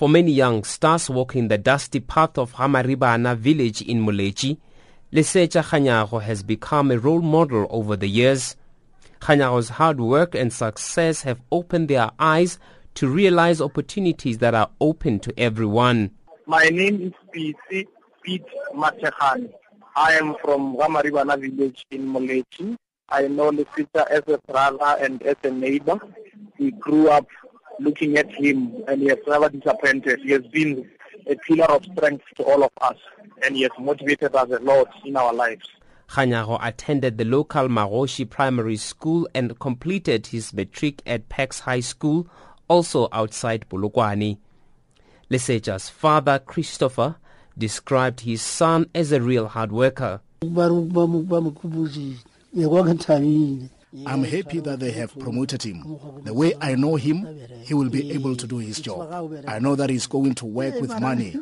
For many youngsters walking the dusty path of Hamaribana village in Moletji, Lesetja Kganyago has become a role model over the years. Kganyago's hard work and success have opened their eyes to realize opportunities that are open to everyone. My name is Pete, Pete Matehani. I am from Ramaribana village in Moletji. I know Lesetja as a brother and as a neighbor. We grew up looking at him and he has never disappointed. He has been a pillar of strength to all of us and he has motivated us a lot in our lives. Kganyago attended the local Maroshi Primary School and completed his matric at Pax High School, also outside Polokwane. Lesetja's father, Christopher, described his son as a real hard worker. I'm happy that they have promoted him. The way I know him, he will be able to do his job. I know that he's going to work with money.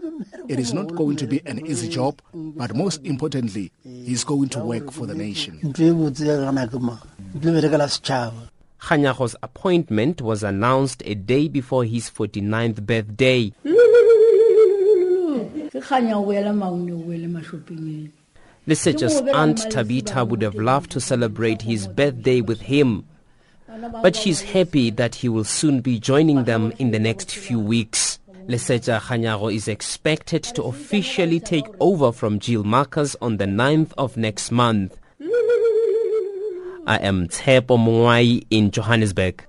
It is not going to be an easy job, but most importantly, he's going to work for the nation. Kganyago's appointment was announced a day before his 49th birthday. Lesetja's aunt Tabita would have loved to celebrate his birthday with him, but she's happy that he will soon be joining them in the next few weeks. Lesetja Kganyago is expected to officially take over from Gill Marcus on the 9th of next month. I am Tepo Mwai in Johannesburg.